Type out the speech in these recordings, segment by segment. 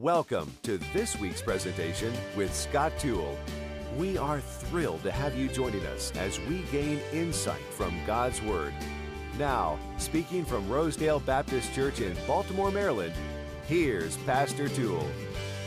Welcome to this week's presentation with Scott Toole. We are thrilled to have you joining us as we gain insight from God's Word. Now, speaking from Rosedale Baptist Church in Baltimore, Maryland, here's Pastor Toole.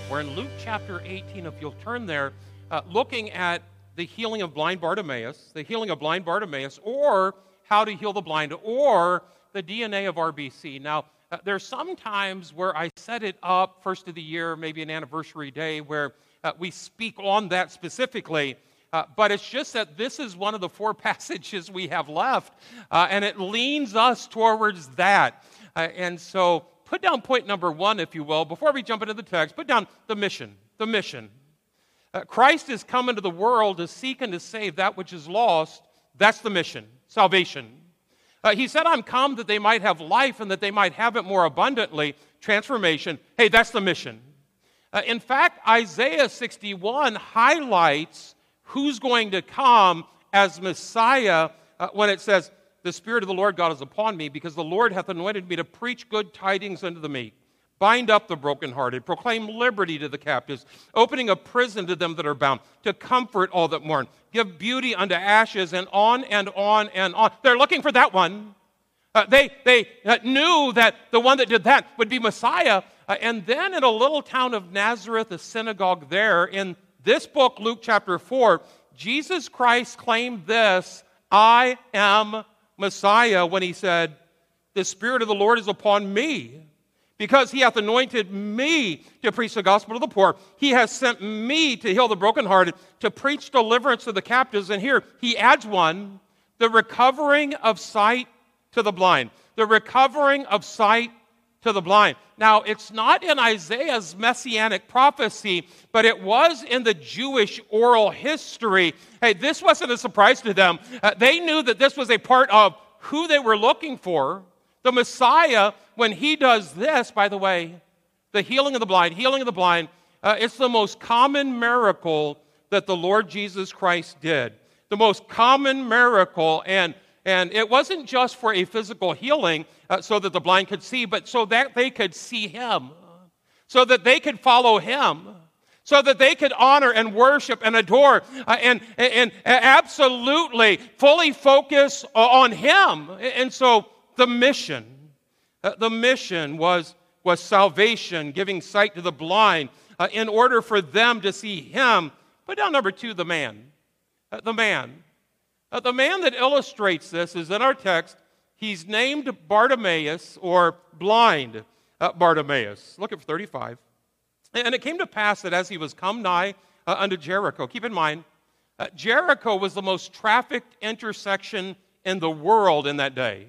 We're in Luke chapter 18, if you'll turn there, uh, looking at the healing of blind Bartimaeus, the healing of blind Bartimaeus, or how to heal the blind, or the DNA of RBC. Now, uh, there's some times where I set it up first of the year, maybe an anniversary day, where uh, we speak on that specifically. Uh, but it's just that this is one of the four passages we have left, uh, and it leans us towards that. Uh, and so put down point number one, if you will, before we jump into the text, put down the mission. The mission. Uh, Christ is come into the world to seek and to save that which is lost. That's the mission salvation. Uh, he said, I'm come that they might have life and that they might have it more abundantly. Transformation. Hey, that's the mission. Uh, in fact, Isaiah 61 highlights who's going to come as Messiah uh, when it says, The Spirit of the Lord God is upon me, because the Lord hath anointed me to preach good tidings unto the meek bind up the brokenhearted, proclaim liberty to the captives, opening a prison to them that are bound, to comfort all that mourn, give beauty unto ashes, and on and on and on. They're looking for that one. Uh, they they uh, knew that the one that did that would be Messiah. Uh, and then in a little town of Nazareth, a synagogue there, in this book, Luke chapter 4, Jesus Christ claimed this I am Messiah when he said, The Spirit of the Lord is upon me because he hath anointed me to preach the gospel to the poor. He has sent me to heal the brokenhearted, to preach deliverance to the captives. And here he adds one the recovering of sight to the blind. The recovering of sight to the blind. Now, it's not in Isaiah's messianic prophecy, but it was in the Jewish oral history. Hey, this wasn't a surprise to them. Uh, they knew that this was a part of who they were looking for. The Messiah, when he does this, by the way, the healing of the blind, healing of the blind, uh, it's the most common miracle that the Lord Jesus Christ did. The most common miracle, and, and it wasn't just for a physical healing uh, so that the blind could see, but so that they could see him, so that they could follow him so that they could honor and worship and adore uh, and, and, and, absolutely fully focus on Him. And so the mission. Uh, the mission was, was salvation, giving sight to the blind, uh, in order for them to see him. Put down number two, the man. Uh, the man. Uh, the man that illustrates this is in our text. He's named Bartimaeus or blind uh, Bartimaeus. Look at 35. And it came to pass that as he was come nigh unto Jericho, keep in mind, Jericho was the most trafficked intersection in the world in that day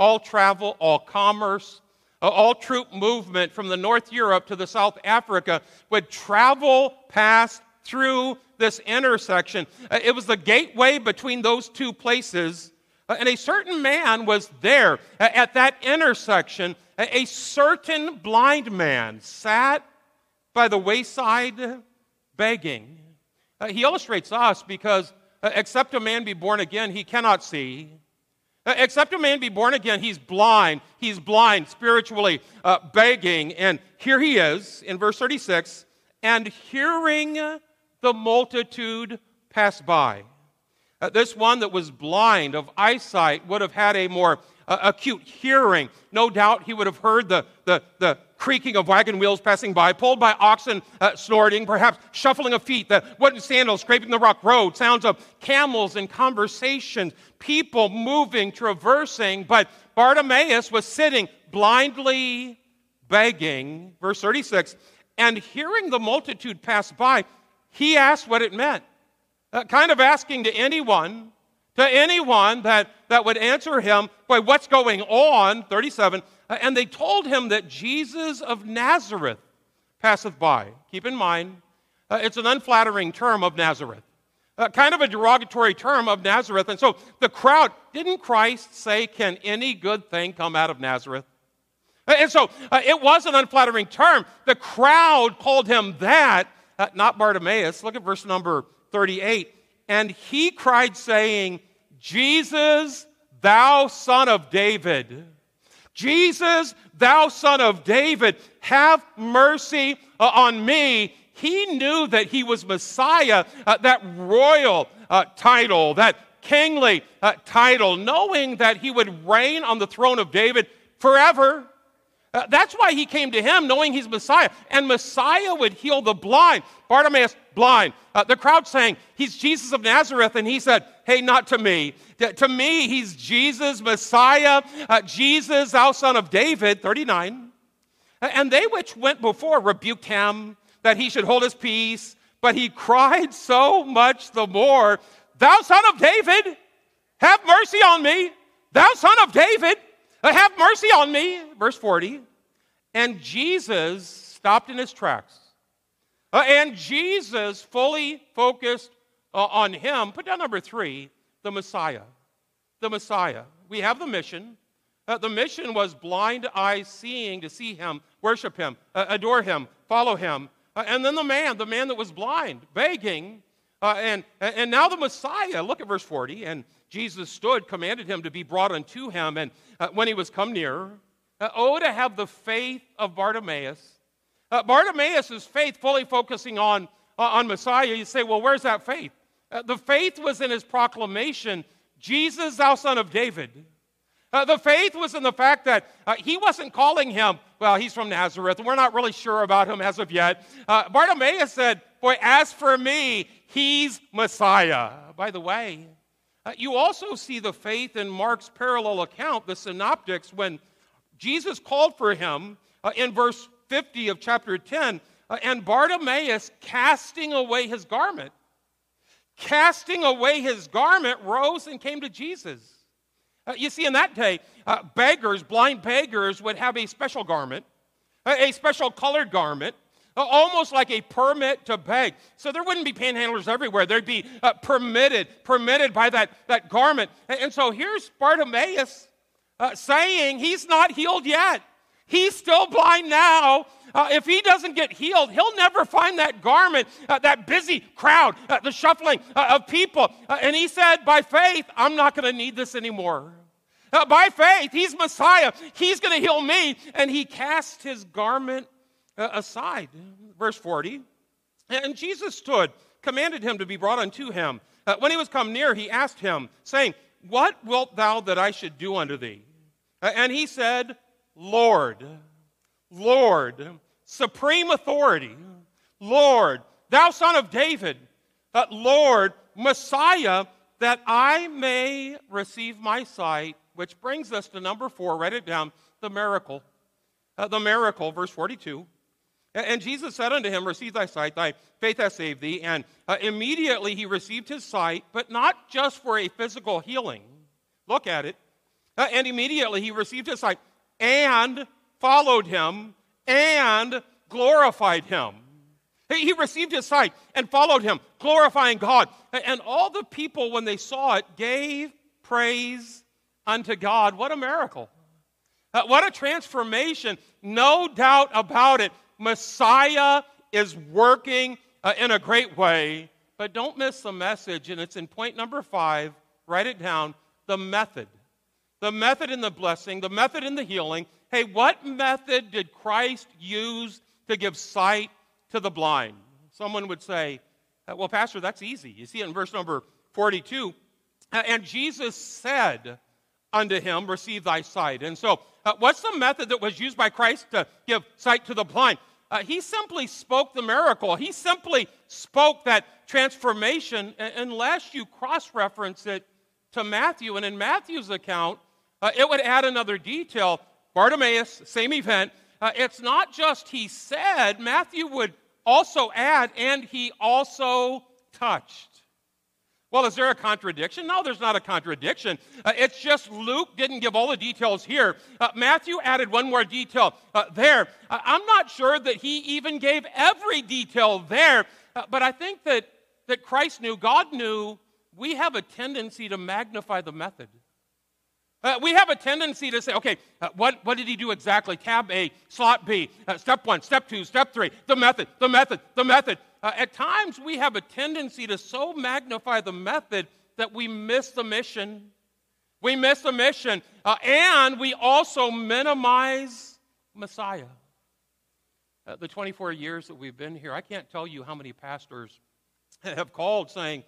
all travel, all commerce, uh, all troop movement from the North Europe to the South Africa would travel past through this intersection. Uh, it was the gateway between those two places. Uh, and a certain man was there at that intersection. A certain blind man sat by the wayside begging. He illustrates us because except a man be born again, he cannot see. Uh, except a man be born again, he's blind. He's blind spiritually, uh, begging. And here he is in verse 36 and hearing the multitude pass by. Uh, this one that was blind of eyesight would have had a more acute hearing. No doubt he would have heard the, the, the creaking of wagon wheels passing by, pulled by oxen uh, snorting, perhaps shuffling of feet, the wooden sandals scraping the rock road, sounds of camels and conversations, people moving, traversing. But Bartimaeus was sitting blindly begging, verse 36, and hearing the multitude pass by, he asked what it meant uh, kind of asking to anyone, to anyone that, that would answer him, boy, what's going on? 37. Uh, and they told him that Jesus of Nazareth passeth by. Keep in mind, uh, it's an unflattering term of Nazareth. Uh, kind of a derogatory term of Nazareth. And so the crowd, didn't Christ say, Can any good thing come out of Nazareth? Uh, and so uh, it was an unflattering term. The crowd called him that, uh, not Bartimaeus. Look at verse number 38. And he cried, saying, Jesus, thou son of David, Jesus, thou son of David, have mercy uh, on me. He knew that he was Messiah, uh, that royal uh, title, that kingly uh, title, knowing that he would reign on the throne of David forever. Uh, that's why he came to him, knowing he's Messiah. And Messiah would heal the blind. Bartimaeus, blind. Uh, the crowd saying, He's Jesus of Nazareth. And he said, Hey, not to me. To, me, he's Jesus, Messiah, uh, Jesus, thou son of David, 39. And they which went before rebuked him that he should hold his peace. But he cried so much the more, Thou son of David, have mercy on me. Thou son of David, uh, have mercy on me. Verse 40. And Jesus stopped in his tracks. Uh, and Jesus fully focused uh, on him. Put down number three the Messiah. The Messiah. We have the mission. Uh, the mission was blind eyes seeing to see him, worship him, uh, adore him, follow him. Uh, and then the man, the man that was blind, begging. and, and now the Messiah. Look at verse 40. And Jesus stood, commanded him to be brought unto him. And uh, when he was come near, uh, oh, to have the faith of Bartimaeus. Uh, Bartimaeus' faith fully focusing on, uh, on Messiah. You say, well, where's that faith? Uh, the faith was in his proclamation Jesus, thou son of David. Uh, the faith was in the fact that he wasn't calling him, well, he's from Nazareth, we're not really sure about him as of yet. Bartimaeus said, Boy, as for me, he's Messiah. By the way, uh, you also see the faith in Mark's parallel account, the synoptics, when Jesus called for him uh, in verse 50 of chapter 10, uh, and Bartimaeus, casting away his garment, casting away his garment, rose and came to Jesus. Uh, you see, in that day, uh, beggars, blind beggars, would have a special garment, a special colored garment almost like a permit to beg. So there wouldn't be panhandlers everywhere. There'd be uh, permitted, permitted by that, that garment. And, and so here's Bartimaeus uh, saying he's not healed yet. He's still blind now. Uh, if he doesn't get healed, he'll never find that garment, uh, that busy crowd, uh, the shuffling uh, of people. and he said, By faith, I'm not going to need this anymore. by faith, he's Messiah. He's going to heal me. And he cast his garment uh, aside. Verse 40. And Jesus stood, commanded him to be brought unto him. Uh, when he was come near, he asked him, saying, What wilt thou that I should do unto thee? Uh, and he said, Lord, Lord, supreme authority, Lord, thou son of David, uh, Lord, Messiah, that I may receive my sight. Which brings us to number four, write it down, the miracle. Uh, the miracle, verse 42. And Jesus said unto him, Receive thy sight, thy faith hath saved thee. And uh, immediately he received his sight, but not just for a physical healing. Look at it. Uh, and immediately he received his sight and followed him and glorified him. He received his sight and followed him, glorifying God. And all the people, when they saw it, gave praise unto God. What a miracle! Uh, what a transformation. No doubt about it. Messiah is working uh, in a great way, but don't miss the message, and it's in point number five. Write it down the method. The method in the blessing, the method in the healing. Hey, what method did Christ use to give sight to the blind? Someone would say, uh, well, Pastor, that's easy. You see it in verse number 42. And Jesus said unto him, Receive thy sight. And so, uh, what's the method that was used by Christ to give sight to the blind? Uh, he simply spoke the miracle. He simply spoke that transformation, unless you cross reference it to Matthew. And in Matthew's account, uh, it would add another detail. Bartimaeus, same event. Uh, it's not just he said, Matthew would also add, and he also touched. Well, is there a contradiction? No, there's not a contradiction. Uh, it's just Luke didn't give all the details here. Uh, Matthew added one more detail uh, there. Uh, I'm not sure that he even gave every detail there, uh, but I think that, that Christ knew, God knew, we have a tendency to magnify the method. Uh, we have a tendency to say, okay, uh, what, what did he do exactly? Tab A, slot B, uh, step one, step two, step three, the method, the method, the method. Uh, at times, we have a tendency to so magnify the method that we miss the mission. We miss the mission. Uh, and we also minimize Messiah. Uh, the 24 years that we've been here, I can't tell you how many pastors have called saying,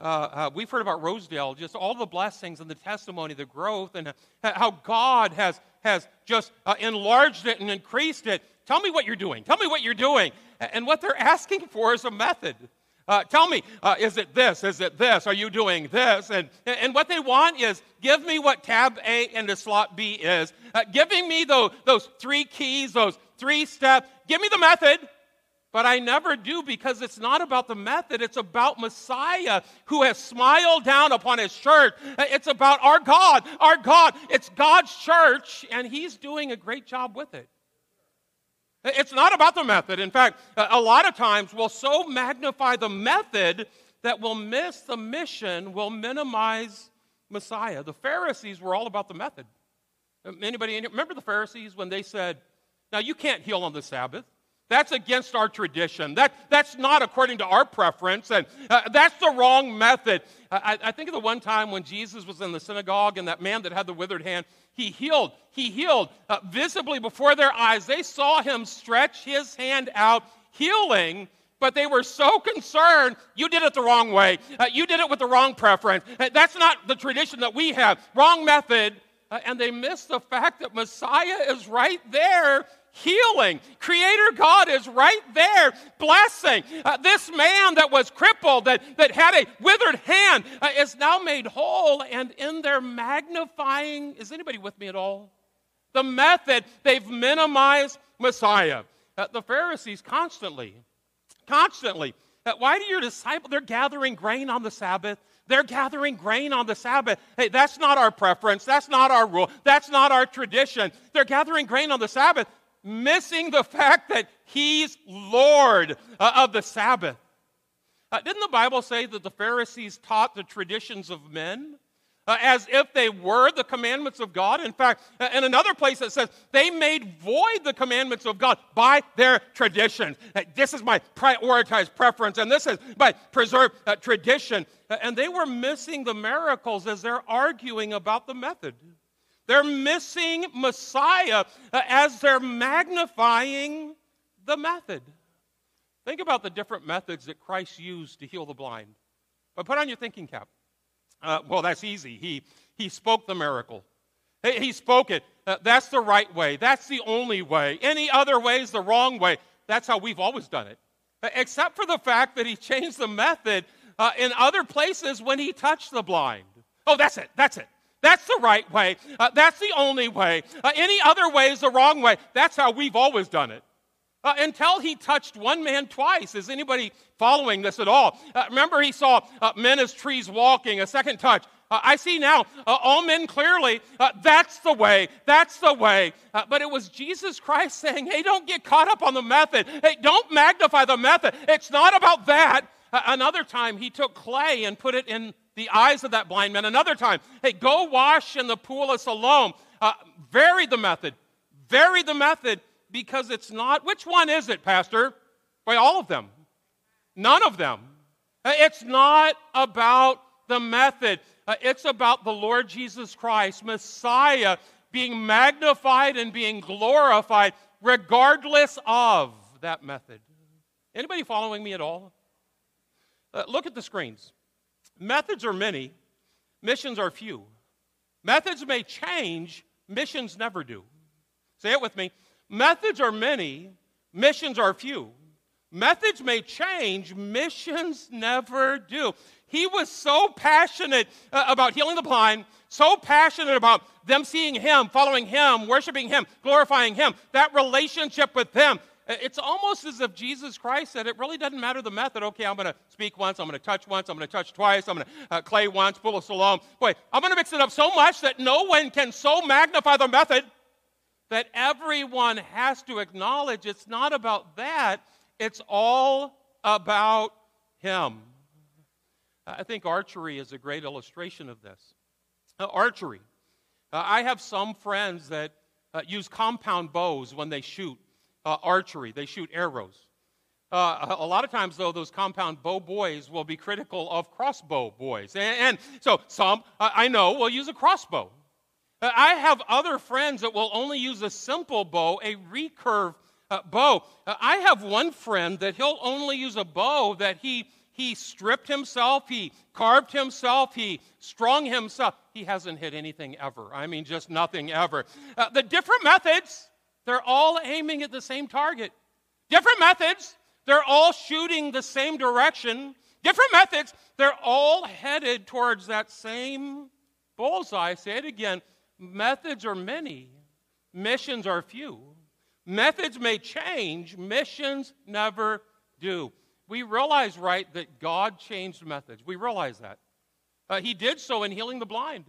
uh, uh, we've heard about Rosedale, just all the blessings and the testimony, the growth, and how God has, has just uh, enlarged it and increased it. Tell me what you're doing. Tell me what you're doing. And what they're asking for is a method. Uh, tell me, uh, is it this? Is it this? Are you doing this? And, and what they want is give me what tab A and the slot B is. Uh, giving me those, those three keys, those three steps. Give me the method. But I never do because it's not about the method. It's about Messiah who has smiled down upon his church. It's about our God, our God. It's God's church, and he's doing a great job with it. It's not about the method. In fact, a lot of times we'll so magnify the method that we'll miss the mission, we'll minimize Messiah. The Pharisees were all about the method. Anybody remember the Pharisees when they said, Now you can't heal on the Sabbath? That's against our tradition. That, that's not according to our preference, and uh, that's the wrong method. I, I, think of the one time when Jesus was in the synagogue and that man that had the withered hand, he healed. He healed uh, visibly before their eyes. They saw him stretch his hand out, healing, but they were so concerned you did it the wrong way. Uh, you did it with the wrong preference. Uh, that's not the tradition that we have. Wrong method. Uh, and they missed the fact that Messiah is right there healing. Creator God is right there blessing. Uh, this man that was crippled, that, that had a withered hand, uh, is now made whole. And in their magnifying, is anybody with me at all? The method, they've minimized Messiah. Uh, the Pharisees constantly, constantly, uh, why do your disciples, they're gathering grain on the Sabbath. They're gathering grain on the Sabbath. Hey, that's not our preference. That's not our rule. That's not our tradition. They're gathering grain on the Sabbath missing the fact that he's Lord uh, of the Sabbath. Uh, didn't the Bible say that the Pharisees taught the traditions of men? Uh, as if they were the commandments of God. In fact, uh, in another place it says they made void the commandments of God by their traditions. Uh, this is my prioritized preference, and this is my preserved uh, tradition. Uh, and they were missing the miracles as they're arguing about the method. They're missing Messiah uh, as they're magnifying the method. Think about the different methods that Christ used to heal the blind. But put on your thinking cap. Uh, well, that's easy. He, he spoke the miracle. He, he spoke it. Uh, that's the right way. That's the only way. Any other way is the wrong way. That's how we've always done it. Uh, except for the fact that he changed the method uh, in other places when he touched the blind. Oh, that's it. That's it. That's the right way. Uh, that's the only way. Uh, any other way is the wrong way. That's how we've always done it. Uh, until he touched one man twice. Is anybody following this at all? Uh, remember, he saw uh, men as trees walking, a second touch. Uh, I see now all men clearly. that's the way. That's the way. but it was Jesus Christ saying, hey, don't get caught up on the method. Hey, don't magnify the method. It's not about that. another time, he took clay and put it in the eyes of that blind man. Another time, hey, go wash in the pool of Siloam. Uh, vary the method. Vary the method because it's not. Which one is it, Pastor? By all of them. None of them. Uh, it's not about the method. Uh, it's about the Lord Jesus Christ, Messiah, being magnified and being glorified regardless of that method. Anybody following me at all? Uh, look at the screens. Methods are many, missions are few. Methods may change, missions never do. Say it with me. Methods are many, missions are few. Methods may change, missions never do. He was so passionate uh, about healing the blind, so passionate about them seeing him, following him, worshiping him, glorifying him, that relationship with him, it's almost as if Jesus Christ said, it really doesn't matter the method. Okay, I'm going to speak once, I'm going to touch once, I'm going to touch twice, I'm going to uh, clay once, pull a Siloam. Boy, I'm going to mix it up so much that no one can so magnify the method that everyone has to acknowledge it's not about that, it's all about Him. I think archery is a great illustration of this. Uh, archery. Uh, I have some friends that uh, use compound bows when they shoot uh, archery, they shoot arrows. Uh, a lot of times, though, those compound bow boys will be critical of crossbow boys. And, and so some, uh, I know, will use a crossbow. Uh, I have other friends that will only use a simple bow, a recurve uh, bow. Uh, I have one friend that he'll only use a bow that he he stripped himself, he carved himself, he strung himself. He hasn't hit anything ever. I mean, just nothing ever. Uh, the different methods, they're all aiming at the same target. Different methods, they're all shooting the same direction. Different methods, they're all headed towards that same bullseye. Say it again methods are many, missions are few. Methods may change, missions never do we realize, right, that God changed methods. We realize that. Uh, he did so in healing the blind.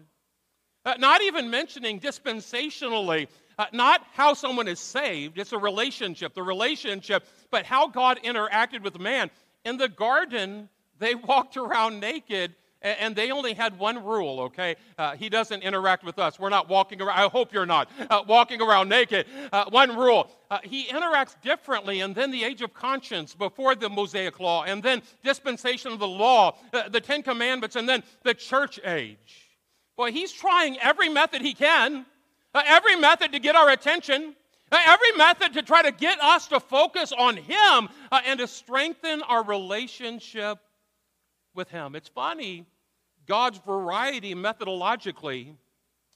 Uh, not even mentioning dispensationally, uh, not how someone is saved, it's a relationship, the relationship, but how God interacted with man. In the garden, they walked around naked and they only had one rule, okay? Uh, he doesn't interact with us. We're not walking around, I hope you're not, uh, walking around naked. Uh, one rule. Uh, he interacts differently, and then the age of conscience before the Mosaic law, and then dispensation of the law, uh, the Ten Commandments, and then the church age. Boy, he's trying every method he can, Uh, every method to get our attention. Uh, every method to try to get us to focus on Him uh, and to strengthen our relationship with him. It's funny, God's variety methodologically,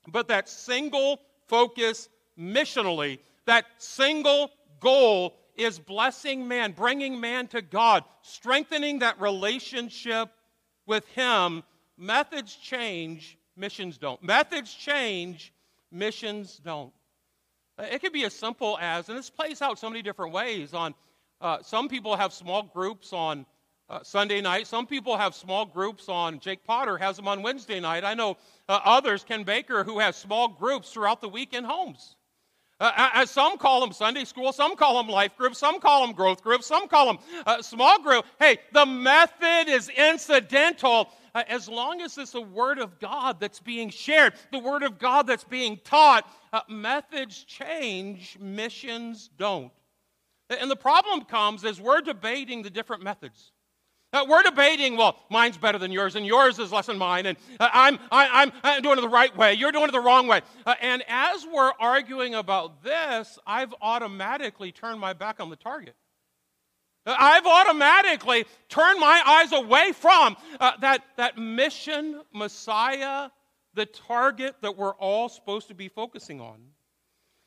but that single focus missionally, that single goal is blessing man, bringing man to God, strengthening that relationship with Him. Methods change, missions don't. Methods change, missions don't. It could be as simple as, and this plays out so many different ways. On uh, some people have small groups on uh, Sunday night. Some people have small groups on. Jake Potter has them on Wednesday night. I know uh, others, Ken Baker, who has small groups throughout the week in homes. Uh, some call them Sunday school, some call them life groups, some call them growth groups, some call them uh, small group. Hey, the method is incidental uh, as long as it's the Word of God that's being shared, the Word of God that's being taught. Uh, methods change, missions don't. And the problem comes as we're debating the different methods. Uh, we're debating, well, mine's better than yours, and yours is less than mine, and uh, I'm, I, am i am doing it the right way, you're doing it the wrong way. Uh, and as we're arguing about this, I've automatically turned my back on the target. Uh, I've automatically turned my eyes away from uh, that, that mission, Messiah, the target that we're all supposed to be focusing on.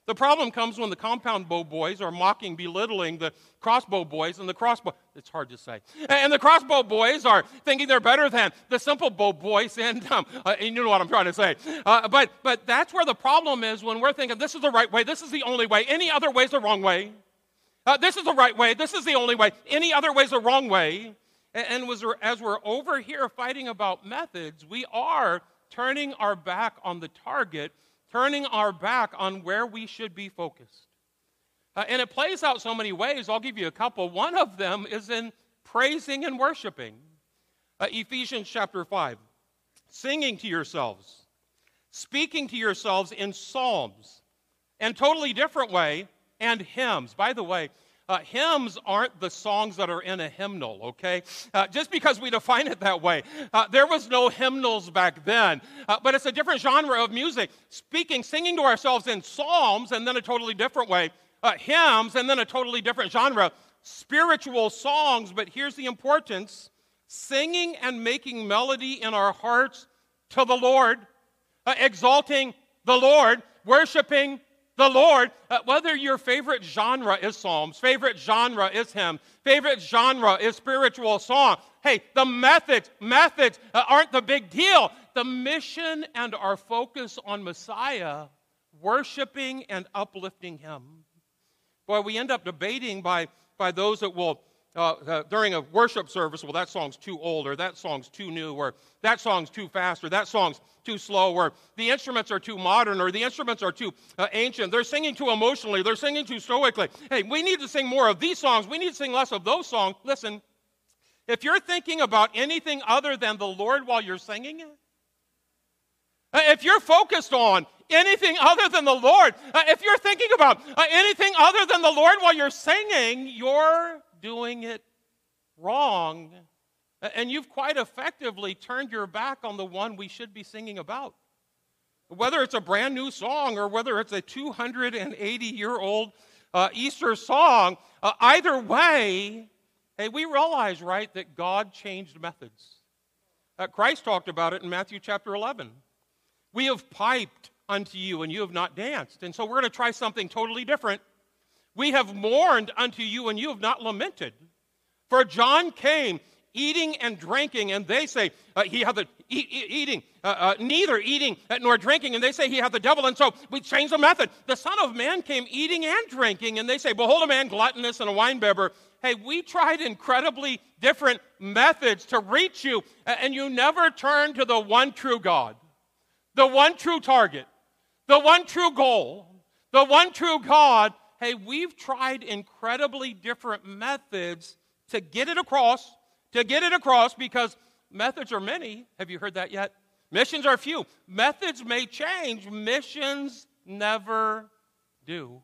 The problem comes when the compound bow boys are mocking, belittling the crossbow boys, and the crossbow, it's hard to say. And the crossbow boys are thinking they're better than the simple bow boys, and, um, uh, and you know what I'm trying to say. Uh, but, but that's where the problem is when we're thinking this is the right way, this is the only way, any other way is the wrong way. Uh, this is the right way, this is the only way, any other way is the wrong way. And, and was, as we're over here fighting about methods, we are turning our back on the target turning our back on where we should be focused. Uh, and it plays out so many ways. I'll give you a couple. One of them is in praising and worshiping. Uh, Ephesians chapter 5. Singing to yourselves, speaking to yourselves in psalms, and totally different way, and hymns. By the way, uh, hymns aren't the songs that are in a hymnal, okay? Uh, just because we define it that way. Uh, there was no hymnals back then, uh, but it's a different genre of music. Speaking, singing to ourselves in psalms, and then a totally different way. Uh, hymns, and then a totally different genre. Spiritual songs, but here's the importance singing and making melody in our hearts to the Lord, uh, exalting the Lord, worshiping the Lord, uh, whether your favorite genre is Psalms, favorite genre is hymn, favorite genre is spiritual song. Hey, the methods, methods uh, aren't the big deal. The mission and our focus on Messiah, worshiping and uplifting him. Boy, we end up debating by, by those that will uh, uh, during a worship service, well, that song's too old, or that song's too new, or that song's too fast, or that song's too slow, or the instruments are too modern, or the instruments are too uh, ancient. They're singing too emotionally, they're singing too stoically. Hey, we need to sing more of these songs, we need to sing less of those songs. Listen, if you're thinking about anything other than the Lord while you're singing it, uh, if you're focused on anything other than the Lord, uh, if you're thinking about uh, anything other than the Lord while you're singing, you're doing it wrong, and you've quite effectively turned your back on the one we should be singing about. Whether it's a brand new song or whether it's a 280 year old uh, Easter song, uh, either way, hey, we realize, right, that God changed methods. Uh, Christ talked about it in Matthew chapter 11. We have piped unto you, and you have not danced. And so we're going to try something totally different. We have mourned unto you, and you have not lamented. For John came eating and drinking, and they say uh, he had the eating, uh, uh, neither eating nor drinking, and they say he had the devil. And so we change the method. The Son of Man came eating and drinking, and they say, Behold, a man gluttonous and a winebibber. Hey, we tried incredibly different methods to reach you, and you never turn to the one true God, the one true target, the one true goal, the one true God. Hey, we've tried incredibly different methods to get it across, to get it across because methods are many. Have you heard that yet? Missions are few. Methods may change, missions never do.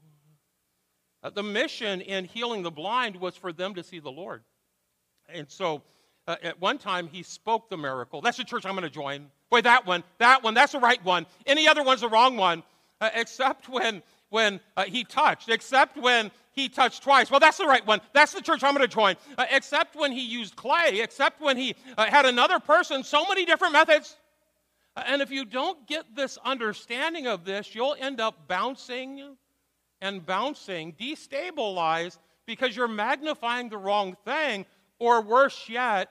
Uh, the mission in healing the blind was for them to see the Lord. And so uh, at one time he spoke the miracle. That's the church I'm going to join. Boy, that one, that one, that's the right one. Any other one's the wrong one, uh, except when, when uh, he touched, except when he touched twice. Well, that's the right one. That's the church I'm going to join. Uh, except when he used clay, except when he uh, had another person, so many different methods. Uh, and if you don't get this understanding of this, you'll end up bouncing and bouncing, destabilized, because you're magnifying the wrong thing. Or worse yet,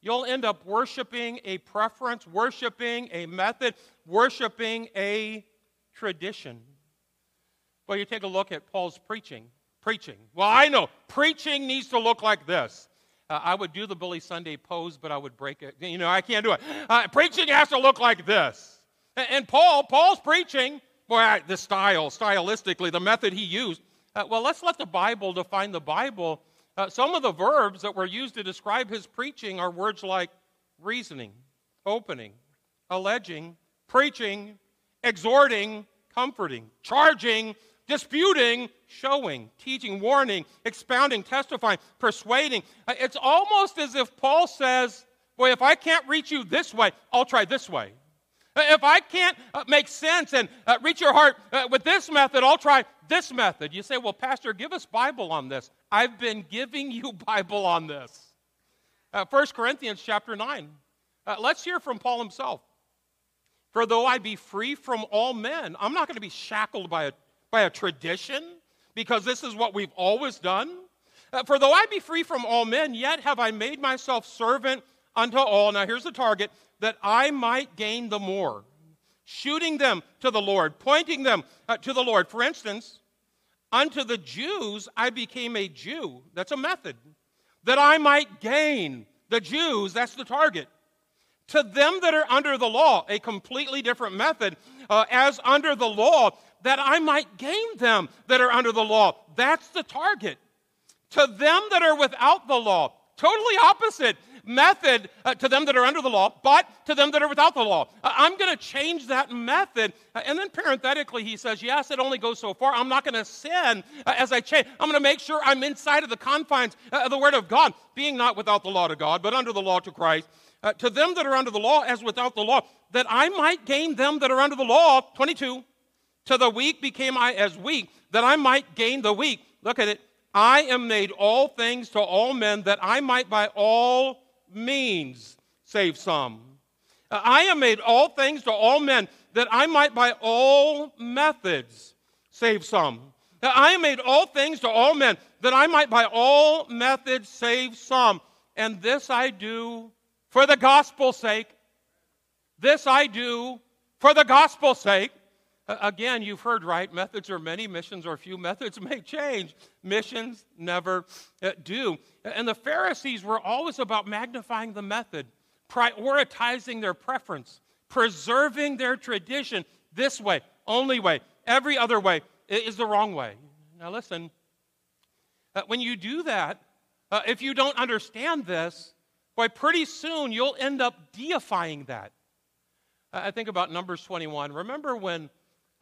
you'll end up worshiping a preference, worshiping a method, worshiping a tradition. Well, you take a look at Paul's preaching. Preaching. Well, I know preaching needs to look like this. Uh, I would do the Billy Sunday pose, but I would break it. You know, I can't do it. Uh, preaching has to look like this. And, and Paul, Paul's preaching, boy, the style, stylistically, the method he used. Uh, well, let's let the Bible define the Bible. Uh, some of the verbs that were used to describe his preaching are words like reasoning, opening, alleging, preaching, exhorting, comforting, charging, disputing, showing, teaching, warning, expounding, testifying, persuading. Uh, it's almost as if Paul says, Boy, if I can't reach you this way, I'll try this way. Uh, if I can't uh, make sense and reach your heart with this method, I'll try this method. You say, Well, Pastor, give us Bible on this. I've been giving you Bible on this. Uh, 1 Corinthians chapter 9. Uh, let's hear from Paul himself. For though I be free from all men, I'm not going to be shackled by a, by a tradition because this is what we've always done. Uh, for though I be free from all men, yet have I made myself servant unto all. Now here's the target that I might gain the more, shooting them to the Lord, pointing them uh, to the Lord. For instance, unto the Jews I became a Jew. That's a method. That I might gain the Jews, that's the target to them that are under the law, a completely different method, uh, as under the law, that I might gain them that are under the law. That's the target. To them that are without the law, totally opposite method uh, to them that are under the law, but to them that are without the law. Uh, I'm going to change that method. Uh, and then parenthetically, he says, Yes, it only goes so far. I'm not going to sin uh, as I change. I'm going to make sure I'm inside of the confines uh, of the Word of God, being not without the law to God, but under the law to Christ uh, to them that are under the law as without the law, that I might gain them that are under the law. 22. To the weak became I as weak, that I might gain the weak. Look at it. I am made all things to all men, that I might by all means save some. Uh, I am made all things to all men, that I might by all methods save some. Uh, I am made all things to all men, that I might by all methods save some. And this I do for the gospel's sake. This I do for the gospel's sake. Again, you've heard right. Methods are many, missions are few. Methods may change, missions never uh, do. And the Pharisees were always about magnifying the method, prioritizing their preference, preserving their tradition. This way, only way, every other way is the wrong way. Now, listen, uh, when you do that, uh, if you don't understand this, Boy, pretty soon you'll end up deifying that. I think about Numbers 21. Remember when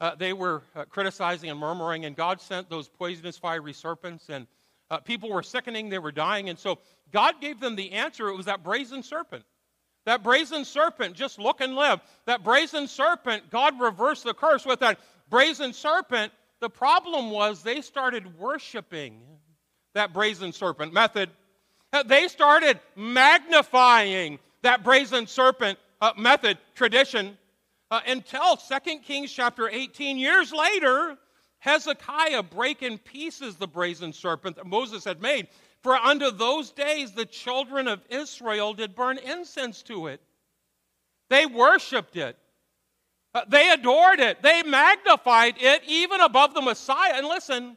uh, they were uh, criticizing and murmuring, and God sent those poisonous fiery serpents, and Uh, people were sickening, they were dying. And so God gave them the answer. It was that brazen serpent. That brazen serpent, just look and live. That brazen serpent, God reversed the curse with that brazen serpent. The problem was they started worshiping that brazen serpent method. Uh, they started magnifying that brazen serpent uh, method, tradition, uh, until 2 Kings chapter 18. Years later, Hezekiah break in pieces the brazen serpent that Moses had made. For unto those days the children of Israel did burn incense to it. They worshiped it. Uh, they adored it. They magnified it even above the Messiah. And listen,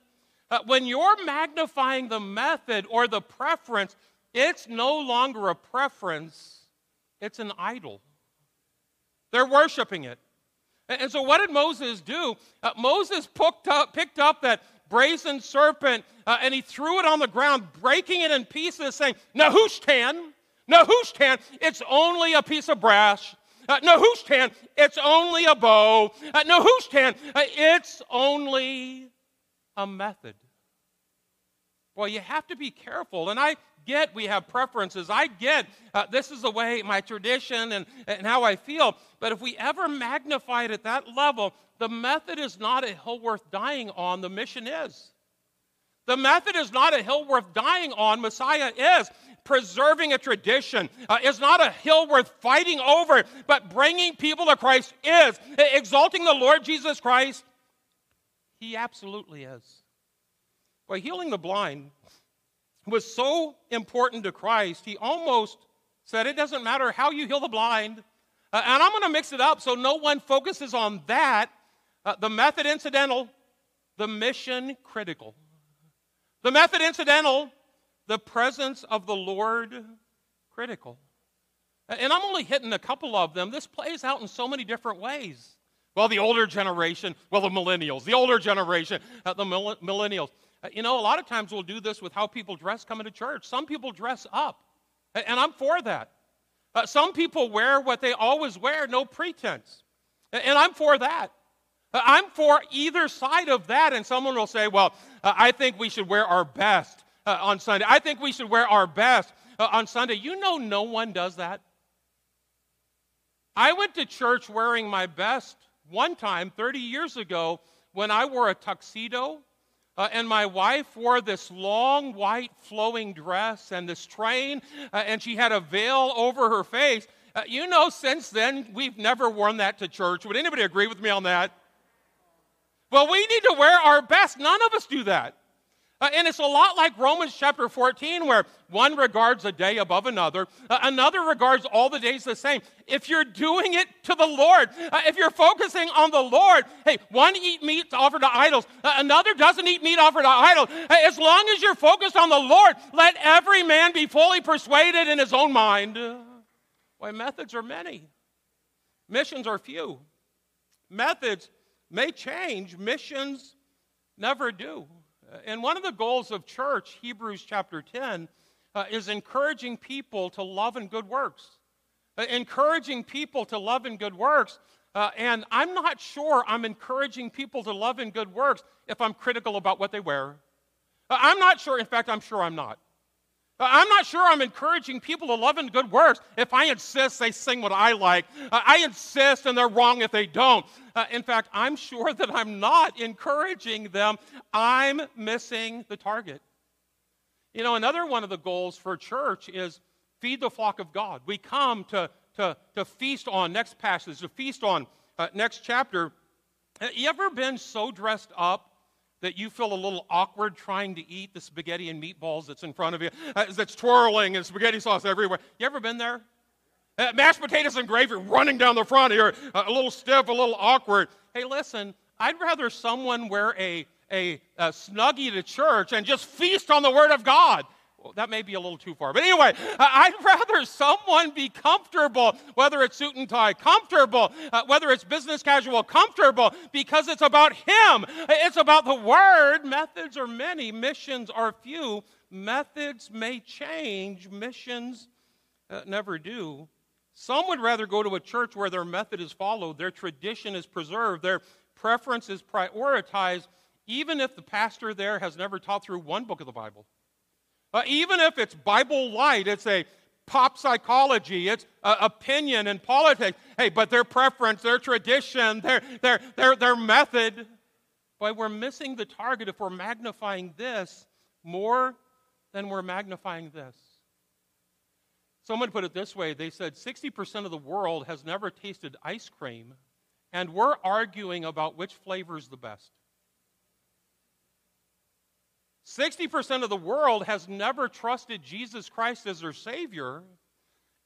uh, when you're magnifying the method or the preference, it's no longer a preference, it's an idol. They're worshiping it. And so, what did Moses do? Uh, Moses picked up, picked up that brazen serpent uh, and he threw it on the ground, breaking it in pieces, saying, Nehushtan, Nehushtan, it's only a piece of brass. Uh, Nehushtan, it's only a bow. Uh, Nehushtan, uh, it's only a method. Well, you have to be careful. And I get we have preferences. I get uh, this is the way, my tradition, and, and how I feel. But if we ever magnify it at that level, the method is not a hill worth dying on, the mission is. The method is not a hill worth dying on, Messiah is. Preserving a tradition uh, is not a hill worth fighting over, but bringing people to Christ is. Exalting the Lord Jesus Christ, He absolutely is. By healing the blind was so important to Christ, He almost said, It doesn't matter how you heal the blind. Uh, and I'm going to mix it up so no one focuses on that. Uh, the method incidental, the mission critical. The method incidental, the presence of the Lord critical. And I'm only hitting a couple of them. This plays out in so many different ways. Well, the older generation, well, the millennials, the older generation, uh, the millennials. Uh, you know, a lot of times we'll do this with how people dress coming to church. Some people dress up, and I'm for that. Uh, some people wear what they always wear, no pretense, and I'm for that. Uh, I'm for either side of that, and someone will say, Well, uh, I think we should wear our best uh, on Sunday. I think we should wear our best uh, on Sunday. You know, no one does that. I went to church wearing my best one time 30 years ago when I wore a tuxedo. Uh, and my wife wore this long white flowing dress and this train, uh, and she had a veil over her face. you know, since then, we've never worn that to church. Would anybody agree with me on that? Well, we need to wear our best. None of us do that. Uh, and it's a lot like Romans chapter 14, where one regards a day above another, uh, another regards all the days the same. If you're doing it to the Lord, uh, if you're focusing on the Lord, hey, one eat meat offered to idols, uh, another doesn't eat meat offered to idols. Uh, as long as you're focused on the Lord, let every man be fully persuaded in his own mind. Why, methods are many, missions are few. Methods may change, missions never do. And one of the goals of church, Hebrews chapter 10, uh, is encouraging people to love and good works. Uh, encouraging people to love and good works. Uh, and I'm not sure I'm encouraging people to love and good works if I'm critical about what they wear. Uh, I'm not sure, in fact, I'm sure I'm not. Uh, I'm not sure I'm encouraging people to love and good works if I insist they sing what I like. Uh, I insist and they're wrong if they don't. Uh, in fact, I'm sure that I'm not encouraging them. I'm missing the target. You know, another one of the goals for church is feed the flock of God. We come to, to, to feast on, next passage, to feast on, uh, next chapter. Uh, you ever been so dressed up that you feel a little awkward trying to eat the spaghetti and meatballs that's in front of you, uh, that's twirling and spaghetti sauce everywhere. You ever been there? Uh, mashed potatoes and gravy running down the front here, uh, a little stiff, a little awkward. Hey, listen, I'd rather someone wear a, a, a snuggie to church and just feast on the Word of God that may be a little too far. But anyway, I'd rather someone be comfortable, whether it's suit and tie, comfortable, uh, whether it's business casual, comfortable, because it's about Him. It's about the Word. Methods are many, missions are few. Methods may change, missions uh, never do. Some would rather go to a church where their method is followed, their tradition is preserved, their preference is prioritized, even if the pastor there has never taught through one book of the Bible. Uh, even if it's Bible light, it's a pop psychology, it's uh, opinion and politics. Hey, but their preference, their tradition, their, their, their, their method. Boy, we're missing the target if we're magnifying this more than we're magnifying this. Someone put it this way they said 60% of the world has never tasted ice cream, and we're arguing about which flavor is the best. 60% of the world has never trusted Jesus Christ as their Savior,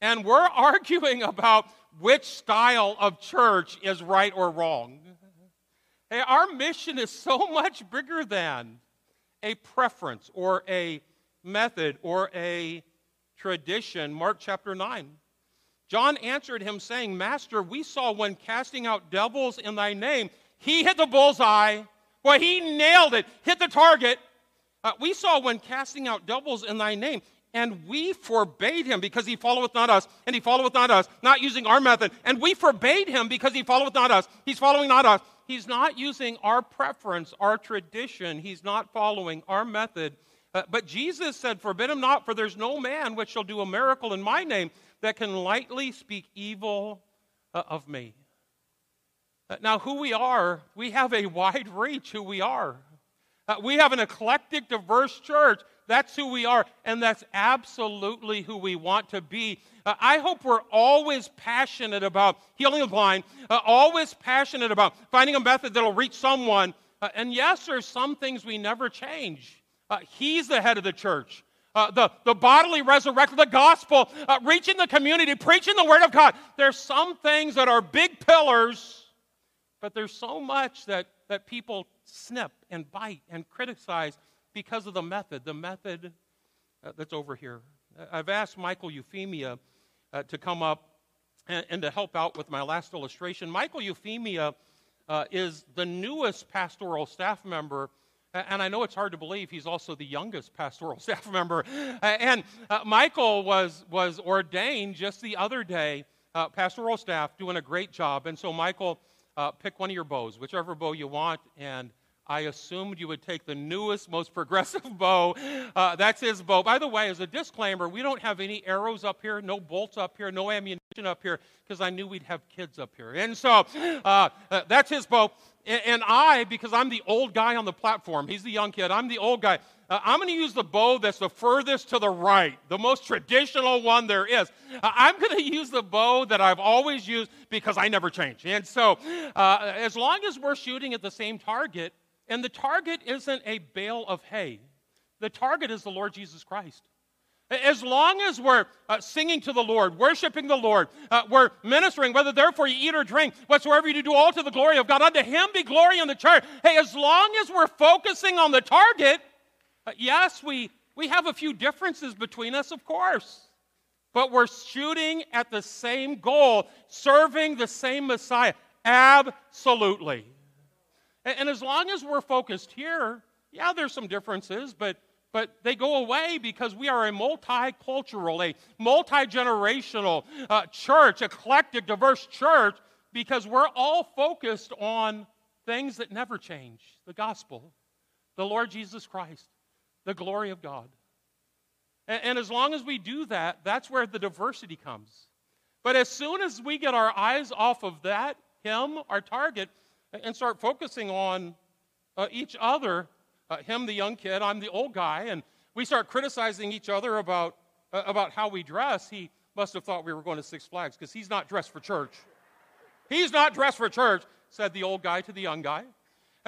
and we're arguing about which style of church is right or wrong. Hey, our mission is so much bigger than a preference or a method or a tradition. Mark chapter 9. John answered him, saying, Master, we saw one casting out devils in thy name. He hit the bullseye. Boy, he nailed it, hit the target. Uh, we saw when casting out devils in thy name, and we forbade him because he followeth not us, and he followeth not us, not using our method. And we forbade him because he followeth not us. He's following not us. He's not using our preference, our tradition. He's not following our method. Uh, but Jesus said, Forbid him not, for there's no man which shall do a miracle in my name that can lightly speak evil uh, of me. Uh, now, who we are, we have a wide reach who we are. Uh, we have an eclectic, diverse church. That's who we are, and that's absolutely who we want to be. Uh, I hope we're always passionate about healing the blind, uh, always passionate about finding a method that'll reach someone. Uh, and yes, there's some things we never change. Uh, he's the head of the church. Uh, the, the bodily resurrection, the gospel, reaching the community, preaching the word of God. There's some things that are big pillars, but there's so much that, that people snip and bite and criticize because of the method, the method uh, that's over here. I've asked Michael Euphemia uh, to come up and, and, to help out with my last illustration. Michael Euphemia uh, is the newest pastoral staff member. And I know it's hard to believe he's also the youngest pastoral staff member. And uh, Michael was, was ordained just the other day, uh, pastoral staff, doing a great job. And so, Michael, uh, pick one of your bows, whichever bow you want, and I assumed you would take the newest, most progressive bow. Uh, that's his bow. By the way, as a disclaimer, we don't have any arrows up here, no bolts up here, no ammunition up here, because I knew we'd have kids up here. And so uh, uh, that's his bow. And, and, I, because I'm the old guy on the platform, he's the young kid, I'm the old guy. Uh, I'm going to use the bow that's the furthest to the right, the most traditional one there is. Uh, I'm going to use the bow that I've always used because I never change. And so, uh, as long as we're shooting at the same target, and the target isn't a bale of hay, the target is the Lord Jesus Christ. As long as we're uh, singing to the Lord, worshiping the Lord, uh, we're ministering, whether therefore you eat or drink, whatsoever you do, all to the glory of God. Unto Him be glory in the church. Hey, as long as we're focusing on the target, uh, yes, we, we have a few differences between us, of course, but we're shooting at the same goal, serving the same Messiah. Absolutely. And, and as long as we're focused here, yeah, there's some differences, but but they go away because we are a multicultural, a multi generational uh, church, eclectic, diverse church, because we're all focused on things that never change the gospel, the Lord Jesus Christ, the glory of God. And, and as long as we do that, that's where the diversity comes. But as soon as we get our eyes off of that, Him, our target, and start focusing on uh, each other. Uh, him, the young kid, I'm the old guy, and we start criticizing each other about, uh, about how we dress. He must have thought we were going to Six Flags because he's not dressed for church. He's not dressed for church, said the old guy to the young guy.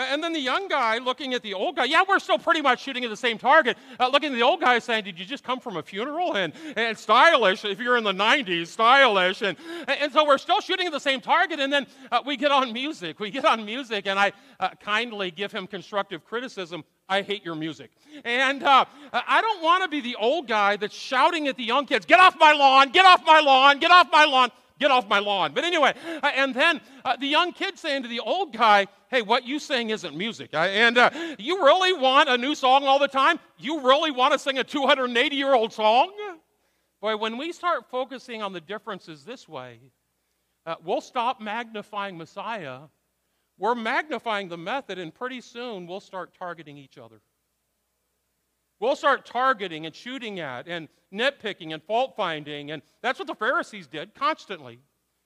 And then the young guy looking at the old guy, yeah, we're still pretty much shooting at the same target. Uh, looking at the old guy saying, Did you just come from a funeral? And, and stylish, if you're in the 90s, stylish. And, and so we're still shooting at the same target. And then uh, we get on music. We get on music, and I uh, kindly give him constructive criticism. I hate your music. And uh, I don't want to be the old guy that's shouting at the young kids, Get off my lawn, get off my lawn, get off my lawn. Get off my lawn. But anyway, uh, and then uh, the young kid saying to the old guy, Hey, what you sing isn't music. And uh, you really want a new song all the time? You really want to sing a 280 year old song? Boy, when we start focusing on the differences this way, uh, we'll stop magnifying Messiah. We're magnifying the method, and pretty soon we'll start targeting each other. We'll start targeting and shooting at and nitpicking and fault finding. And that's what the Pharisees did constantly.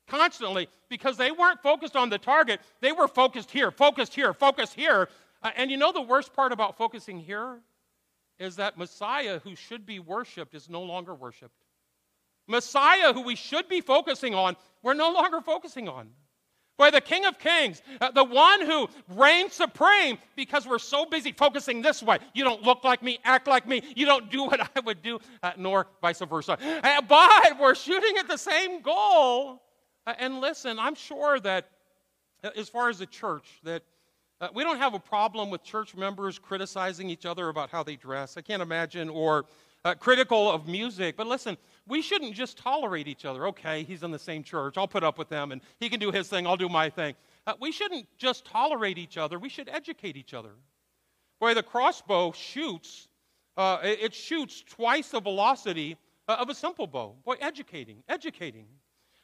Constantly, because they weren't focused on the target, they were focused here, focused here, focused here. Uh, and you know the worst part about focusing here? Is that Messiah, who should be worshiped, is no longer worshiped. Messiah, who we should be focusing on, we're no longer focusing on. By the King of Kings, uh, the one who reigns supreme, because we're so busy focusing this way. You don't look like me, act like me, you don't do what I would do, uh, nor vice versa. Uh, but we're shooting at the same goal. Uh, and listen, I'm sure that uh, as far as the church, that uh, we don't have a problem with church members criticizing each other about how they dress. I can't imagine, or critical of music. But listen, we shouldn't just tolerate each other. Okay, he's in the same church. I'll put up with him, and he can do his thing. I'll do my thing. Uh, we shouldn't just tolerate each other. We should educate each other. Boy, the crossbow shoots. Uh, it, shoots twice the velocity uh, of a simple bow. Boy, educating, educating.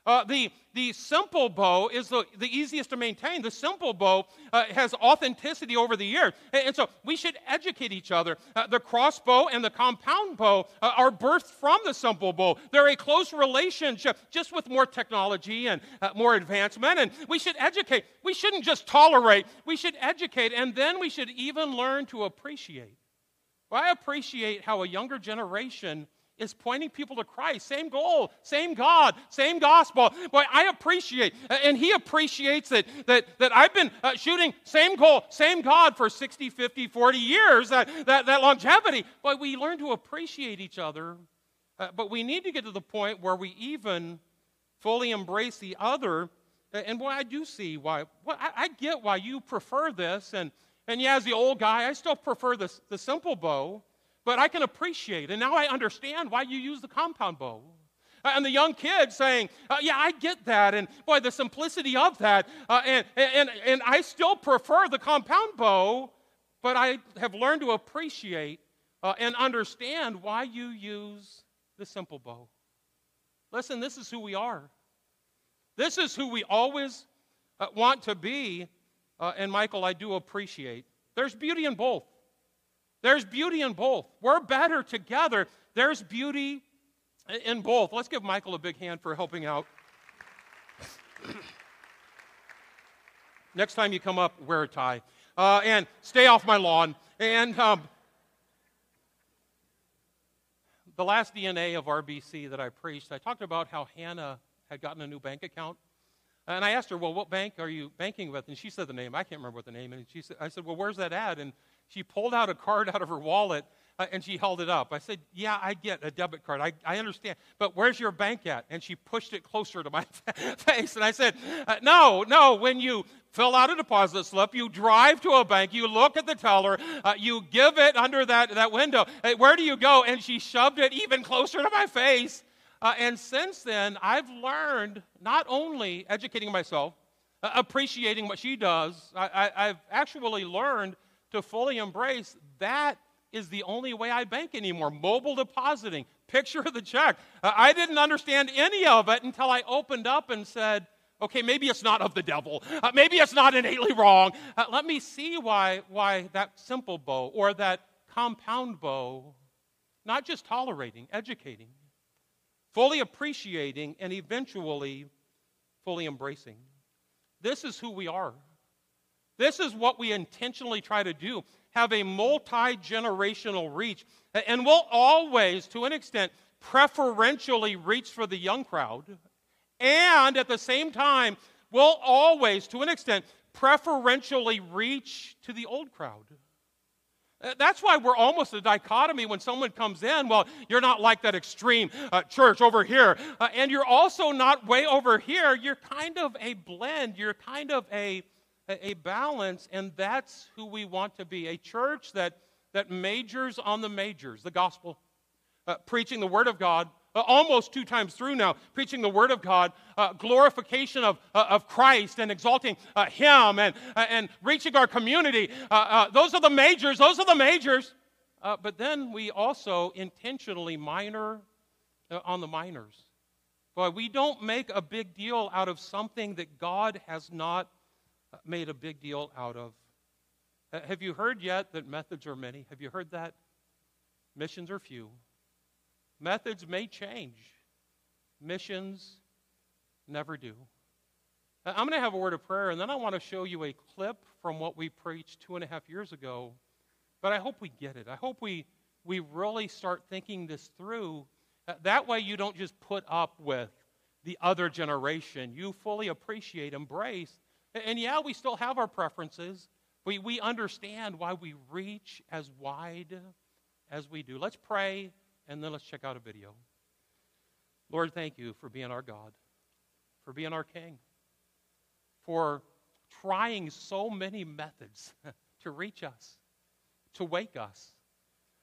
Uh, the, the simple bow is the, the easiest to maintain. The simple bow uh, has authenticity over the years. And, and, so we should educate each other. Uh, the crossbow and the compound bow uh, are birthed from the simple bow. They're a close relationship, just with more technology and uh, more advancement. And we should educate. We shouldn't just tolerate, we should educate, and then we should even learn to appreciate. Well, I appreciate how a younger generation is pointing people to Christ. Same goal, same God, same gospel. Boy, I appreciate, and he appreciates that, that, that I've been uh, shooting same goal, same God for 60, 50, 40 years, that, that, that longevity. Boy, we learn to appreciate each other, uh, but we need to get to the point where we even fully embrace the other. And boy, I do see why, well, I, I get why you prefer this. And, and yeah, as the old guy, I still prefer the, the simple bow but I can appreciate. And now I understand why you use the compound bow. Uh, and the young kid saying, uh, Yeah, I get that. And boy, the simplicity of that. Uh, and, and, and I still prefer the compound bow, but I have learned to appreciate uh, and understand why you use the simple bow. Listen, this is who we are. This is who we always uh, want to be. Uh, and Michael, I do appreciate. There's beauty in both. There's beauty in both. We're better together. There's beauty in both. Let's give Michael a big hand for helping out. Next time you come up, wear a tie. Uh, and stay off my lawn. And um, the last DNA of RBC that I preached, I talked about how Hannah had gotten a new bank account. And I asked her, Well, what bank are you banking with? And she said the name. I can't remember what the name. is. And she said, I said, Well, where's that at? And she pulled out a card out of her wallet uh, and she held it up. I said, Yeah, I get a debit card. I, I understand. But where's your bank at? And she pushed it closer to my face. And I said, uh, No, no. When you fill out a deposit slip, you drive to a bank, you look at the teller, uh, you give it under that, that window. Hey, where do you go? And she shoved it even closer to my face. Uh, and since then, I've learned not only educating myself, uh, appreciating what she does, I, I, I've actually learned to fully embrace that is the only way I bank anymore. Mobile depositing, picture of the check. I didn't understand any of it until I opened up and said, okay, maybe it's not of the devil. Uh, maybe it's not innately wrong. Uh, let me see why, why that simple bow or that compound bow, not just tolerating, educating, fully appreciating, and eventually fully embracing. This is who we are. This is what we intentionally try to do have a multi generational reach. And we'll always, to an extent, preferentially reach for the young crowd. And at the same time, we'll always, to an extent, preferentially reach to the old crowd. Uh, that's why we're almost a dichotomy when someone comes in. Well, you're not like that extreme uh, church over here, uh, and you're also not way over here. You're kind of a blend. You're kind of a a balance, and that's who we want to be a church that, that majors on the majors, the gospel, uh, preaching the Word of God. Uh, almost two times through now, preaching the Word of God, uh, glorification of, uh, of Christ and exalting uh, Him and, uh, and reaching our community. those are the majors, those are the majors. but then we also intentionally minor on the minors. But we don't make a big deal out of something that God has not made a big deal out of. Have you heard yet that methods are many? Have you heard that? Missions are few. Methods may change. Missions never do. I'm going to have a word of prayer, and then I want to show you a clip from what we preached two and a half years ago. But I hope we get it. I hope we, we really start thinking this through. Uh, that way, you don't just put up with the other generation. You fully appreciate, embrace. And yeah, we still have our preferences. We, we understand why we reach as wide as we do. Let's pray, and then let's check out a video. Lord, thank you for being our God, for being our King for trying so many methods to reach us, to wake us,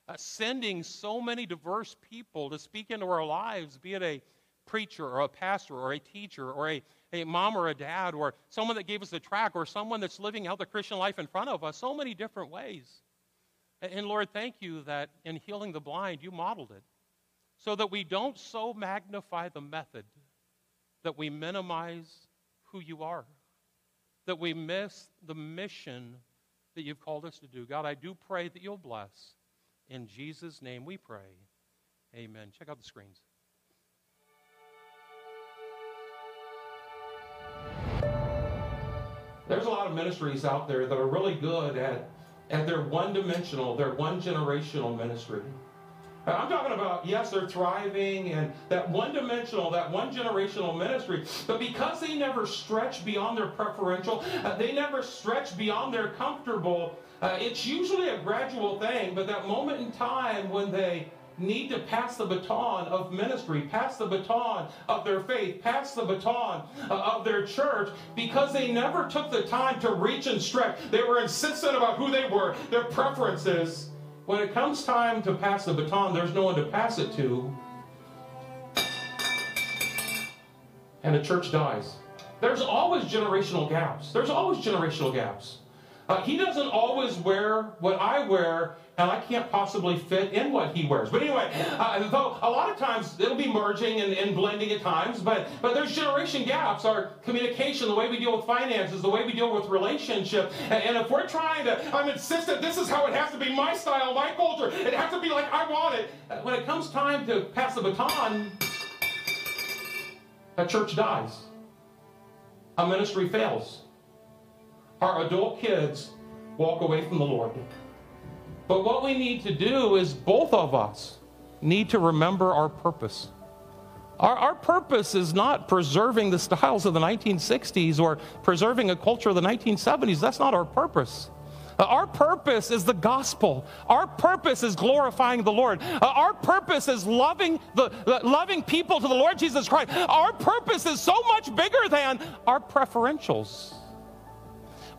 uh, sending so many diverse people to speak into our lives, be it a preacher or a pastor or a teacher or a, a mom or a dad or someone that gave us the track or someone that's living out the Christian life in front of us, so many different ways. And, and Lord, thank you that in healing the blind, you modeled it so that we don't so magnify the method that we minimize who you are that we miss the mission that you've called us to do. God, I do pray that you'll bless. In Jesus' name we pray. Amen. Check out the screens. There's a lot of ministries out there that are really good at, at their one dimensional, their one generational ministry. I'm talking about, yes, they're thriving and that one dimensional, that one generational ministry, but because they never stretch beyond their preferential, uh, they never stretch beyond their comfortable, uh, it's usually a gradual thing, but that moment in time when they need to pass the baton of ministry, pass the baton of their faith, pass the baton uh, of their church because they never took the time to reach and stretch. They were insistent about who they were, their preferences. When it comes time to pass the baton, there's no one to pass it to. And the church dies. There's always generational gaps. There's always generational gaps. Uh, he doesn't always wear what I wear, and I can't possibly fit in what he wears. But anyway, uh, though a lot of times it'll be merging and, and, blending at times, but, but there's generation gaps. Our communication, the way we deal with finances, the way we deal with relationship. And, and if we're trying to, I'm insistent this is how it has to be my style, my culture. It has to be like I want it. When it comes time to pass the baton, a church dies. A ministry fails our adult kids walk away from the Lord. But what we need to do is both of us need to remember our purpose. Our, our, purpose is not preserving the styles of the 1960s or preserving a culture of the 1970s. That's not our purpose. Uh, our purpose is the gospel. Our purpose is glorifying the Lord. Uh, our purpose is loving the loving people to the Lord Jesus Christ. Our purpose is so much bigger than our preferentials.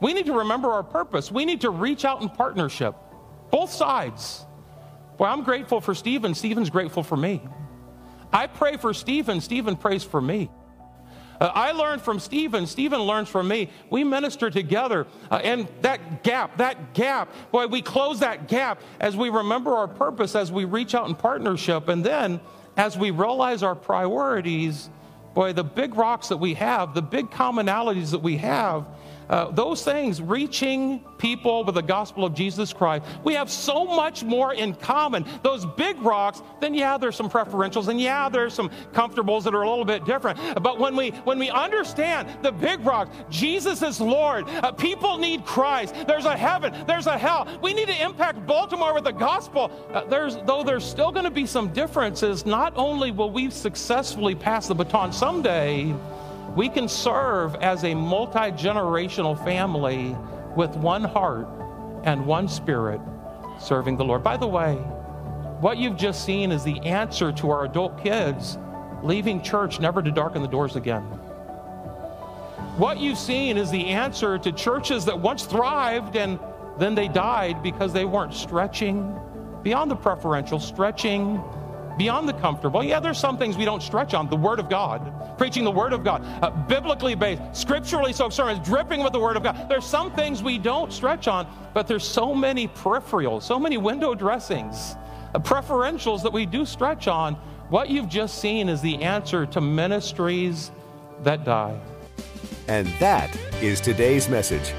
We need to remember our purpose. We need to reach out in partnership, both sides. Boy, I'm grateful for Stephen. Stephen's grateful for me. I pray for Stephen. Stephen prays for me. Uh, I learned from Stephen. Stephen learns from me. We minister together. Uh, and that gap, that gap, boy, we close that gap as we remember our purpose, as we reach out in partnership. And then as we realize our priorities, boy, the big rocks that we have, the big commonalities that we have, uh, those things, reaching people with the gospel of Jesus Christ, we have so much more in common. Those big rocks, then yeah, there's some preferentials, and yeah, there's some comfortables that are a little bit different. But when we when we understand the big rocks, Jesus is Lord. Uh, people need Christ. There's a heaven. There's a hell. We need to impact Baltimore with the gospel. Uh, there's though there's still going to be some differences. Not only will we successfully pass the baton someday we can serve as a multi generational family with one heart and one spirit serving the Lord. By the way, what you've just seen is the answer to our adult kids leaving church never to darken the doors again. What you've seen is the answer to churches that once thrived and then they died because they weren't stretching beyond the preferential, stretching beyond the comfortable. Yeah, there's some things we don't stretch on. The Word of God, preaching the Word of God, uh, biblically based, scripturally so sermons, dripping with the Word of God. There's some things we don't stretch on, but there's so many peripherals, so many window dressings, uh, preferentials that we do stretch on. What you've just seen is the answer to ministries that die. And that is today's message.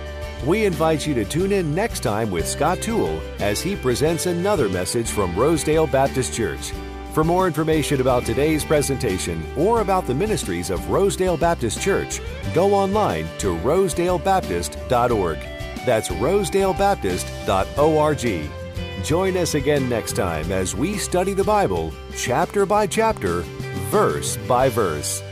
We invite you to tune in next time with Scott Toole as he presents another message from Rosedale Baptist Church. For more information about today's presentation or about the ministries of Rosedale Baptist Church, go online to rosedalebaptist.org. That's rosedalebaptist.org. Join us again next time as we study the Bible chapter by chapter, verse by verse.